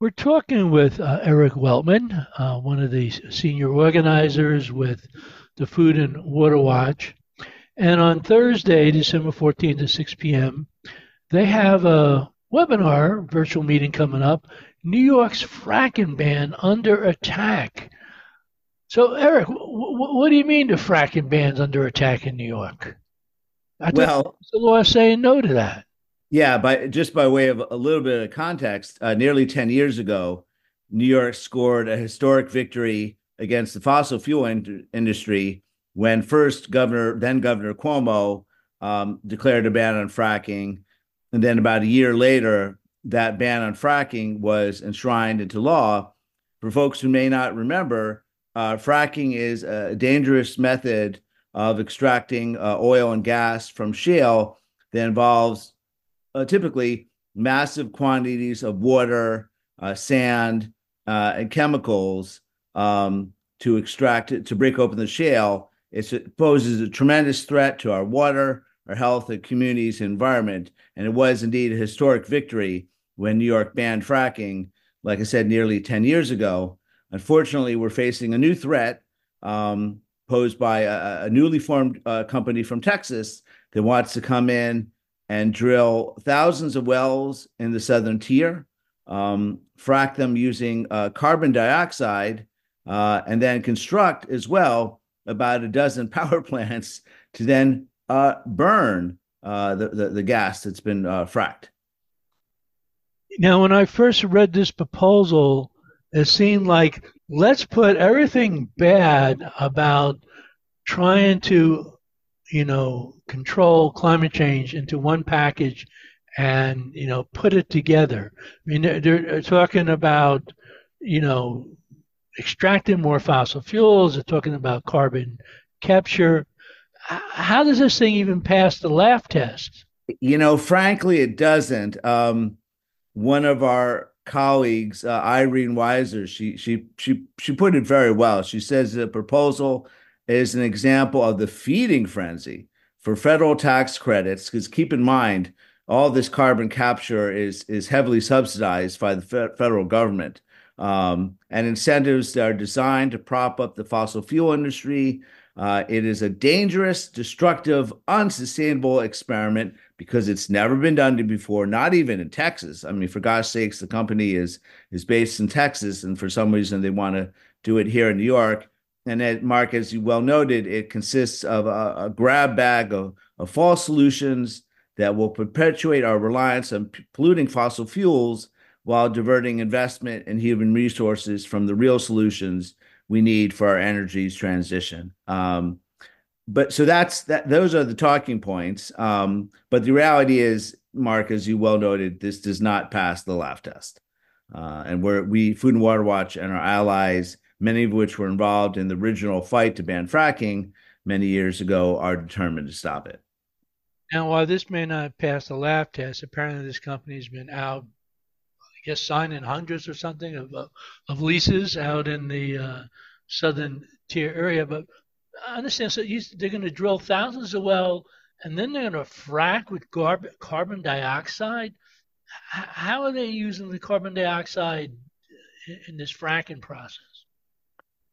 We're talking with uh, Eric Weltman, uh, one of the senior organizers with the Food and Water Watch. And on Thursday, December 14th at 6 p.m., they have a webinar, virtual meeting coming up New York's fracking ban under attack. So, Eric, w- w- what do you mean the fracking ban's under attack in New York? I well, the law saying no to that. Yeah, by just by way of a little bit of context, uh, nearly 10 years ago, New York scored a historic victory against the fossil fuel in- industry when first Governor, then Governor Cuomo, um, declared a ban on fracking. And then about a year later, that ban on fracking was enshrined into law. For folks who may not remember, uh, fracking is a dangerous method of extracting uh, oil and gas from shale that involves uh, typically massive quantities of water, uh, sand, uh, and chemicals um, to extract it, to break open the shale. It poses a tremendous threat to our water, our health, and communities environment. And it was indeed a historic victory when New York banned fracking, like I said, nearly 10 years ago. Unfortunately, we're facing a new threat um, posed by a, a newly formed uh, company from Texas that wants to come in and drill thousands of wells in the southern tier, um, frack them using uh, carbon dioxide, uh, and then construct as well about a dozen power plants to then uh, burn uh, the, the, the gas that's been uh, fracked. Now, when I first read this proposal, it seemed like let's put everything bad about trying to you know, control climate change into one package and, you know, put it together. I mean, they're, they're talking about, you know, extracting more fossil fuels, they're talking about carbon capture. How does this thing even pass the laugh test? You know, frankly, it doesn't. Um, one of our colleagues, uh, Irene Weiser, she she she she put it very well. She says the proposal is an example of the feeding frenzy for federal tax credits. Because keep in mind, all this carbon capture is is heavily subsidized by the fe- federal government, um, and incentives that are designed to prop up the fossil fuel industry. Uh, it is a dangerous, destructive, unsustainable experiment because it's never been done before, not even in Texas. I mean, for God's sakes, the company is is based in Texas, and for some reason they want to do it here in New York. And that, Mark, as you well noted, it consists of a, a grab bag of, of, false solutions that will perpetuate our reliance on p- polluting fossil fuels while diverting investment and human resources from the real solutions we need for our energy transition. Um, but so that's that. Those are the talking points. Um, but the reality is, Mark, as you well noted, this does not pass the laugh test. Uh, and we're we Food and Water Watch and our allies many of which were involved in the original fight to ban fracking many years ago, are determined to stop it. Now, while this may not pass the laugh test, apparently this company has been out, I guess, signing hundreds or something of, of leases out in the uh, southern tier area. But I understand, so they're going to drill thousands of wells and then they're going to frack with carb- carbon dioxide. H- how are they using the carbon dioxide in this fracking process?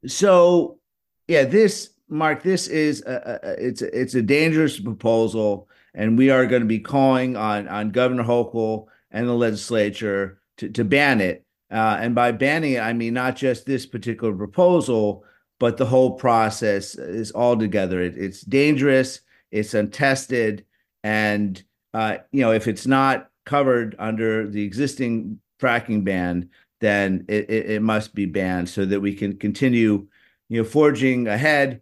So, yeah, this Mark, this is a, a, it's a, it's a dangerous proposal, and we are going to be calling on on Governor Hochul and the legislature to to ban it. Uh, and by banning it, I mean not just this particular proposal, but the whole process is all together. It, it's dangerous, it's untested, and uh, you know if it's not covered under the existing fracking ban, then it, it, it, must be banned so that we can continue, you know, forging ahead,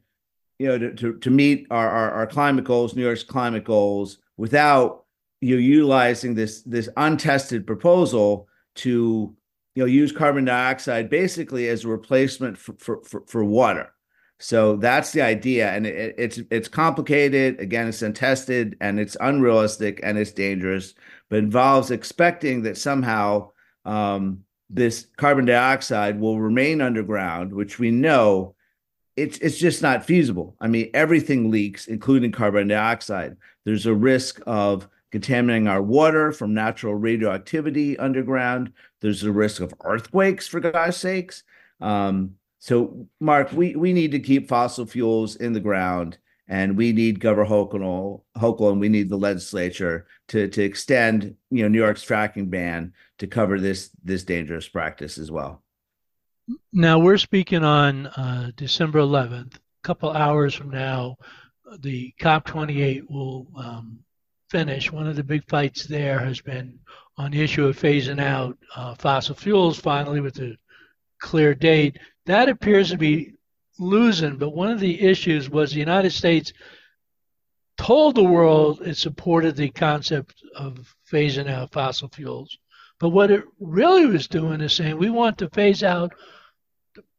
you know, to, to, to meet our, our, our climate goals, New York's climate goals, without you know, utilizing this this untested proposal to you know use carbon dioxide basically as a replacement for for, for, for water. So that's the idea, and it, it's it's complicated. Again, it's untested and it's unrealistic and it's dangerous, but involves expecting that somehow um, this carbon dioxide will remain underground, which we know it's it's just not feasible. I mean, everything leaks, including carbon dioxide. There's a risk of contaminating our water from natural radioactivity underground. There's a risk of earthquakes, for God's sakes. Um, so, Mark, we, we need to keep fossil fuels in the ground, and we need Governor Hochul, Hochul and we need the legislature to to extend, you know, New York's fracking ban to cover this this dangerous practice as well. Now we're speaking on uh, December 11th. A couple hours from now, the COP28 will um, finish. One of the big fights there has been on the issue of phasing out uh, fossil fuels. Finally, with a clear date, that appears to be losing. But one of the issues was the United States told the world it supported the concept of phasing out fossil fuels. But what it really was doing is saying we want to phase out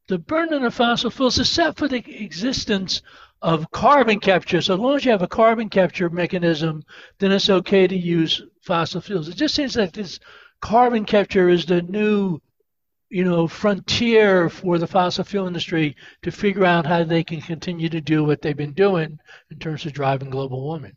the burning of fossil fuels except for the existence of carbon capture. So as long as you have a carbon capture mechanism, then it's okay to use fossil fuels. It just seems like this carbon capture is the new, you know, frontier for the fossil fuel industry to figure out how they can continue to do what they've been doing in terms of driving global warming.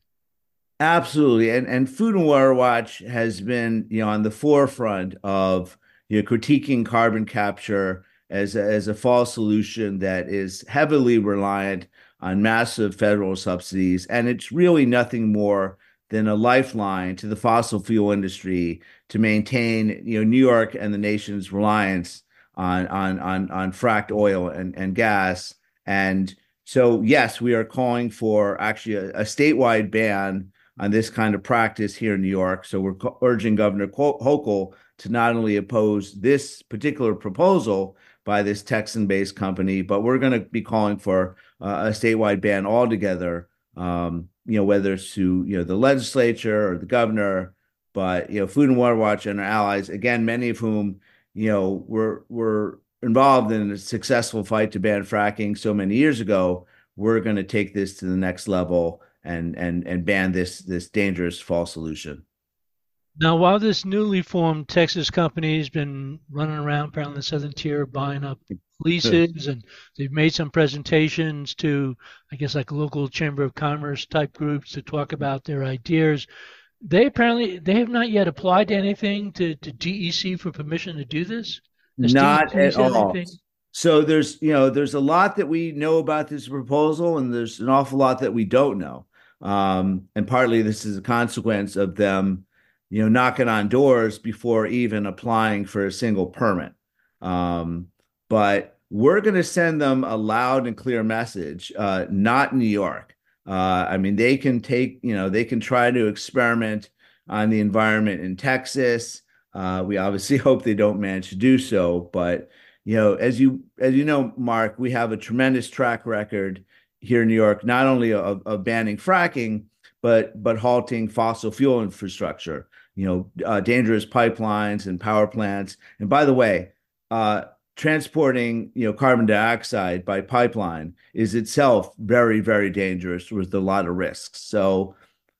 Absolutely, and and Food and Water Watch has been you know on the forefront of you know critiquing carbon capture as a, as a false solution that is heavily reliant on massive federal subsidies, and it's really nothing more than a lifeline to the fossil fuel industry to maintain, you know, New York and the nation's reliance on on on on fracked oil and and gas. And so, yes, we are calling for actually a, a statewide ban on this kind of practice here in New York. So we're urging Governor Hochul to not only oppose this particular proposal, by this Texan-based company, but we're going to be calling for uh, a statewide ban altogether. Um, you know, whether it's to you know the legislature or the governor, but you know, Food and Water Watch and our allies, again, many of whom you know were were involved in a successful fight to ban fracking so many years ago. We're going to take this to the next level and and and ban this this dangerous false solution. Now, while this newly formed Texas company has been running around apparently the southern tier buying up leases, and they've made some presentations to, I guess, like local chamber of commerce type groups to talk about their ideas. They apparently they have not yet applied to anything to, to DEC for permission to do this. Has not DEC at all. Anything? So there's you know there's a lot that we know about this proposal, and there's an awful lot that we don't know. Um, and partly this is a consequence of them you know, knocking on doors before even applying for a single permit. Um, but we're going to send them a loud and clear message, uh, not New York. Uh, I mean, they can take, you know, they can try to experiment on the environment in Texas. Uh, we obviously hope they don't manage to do so, but you know, as you as you know, Mark, we have a tremendous track record here in New York, not only of, of banning fracking, but but halting fossil fuel infrastructure you know, uh, dangerous pipelines and power plants. And by the way, uh, transporting you know carbon dioxide by pipeline is itself very very dangerous with a lot of risks. So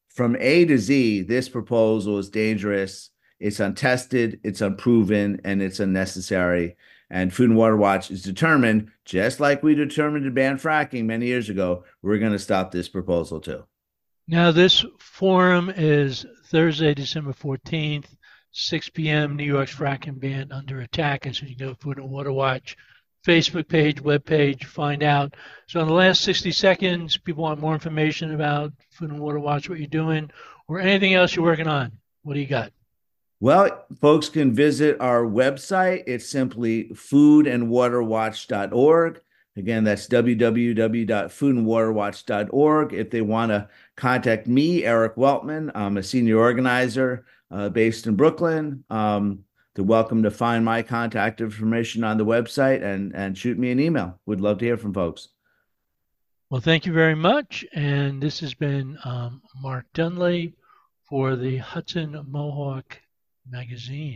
from A to Z, this proposal is dangerous. It's untested, it's unproven, and it's unnecessary. And Food and Water Watch is determined, just like we determined to ban fracking many years ago, we're going to stop this proposal too. Now, this forum is Thursday, December 14th, 6 p.m. New York's fracking ban under attack. And so you go Food and Water Watch Facebook page, web page, find out. So in the last 60 seconds, people want more information about Food and Water Watch, what you're doing, or anything else you're working on. What do you got? Well, folks can visit our website. It's simply foodandwaterwatch.org. Again, that's www.foodandwaterwatch.org. If they want to contact me, Eric Weltman, I'm a senior organizer uh, based in Brooklyn. Um, they're welcome to find my contact information on the website and, and shoot me an email. We'd love to hear from folks. Well, thank you very much. And this has been um, Mark Dunlea for the Hudson Mohawk Magazine.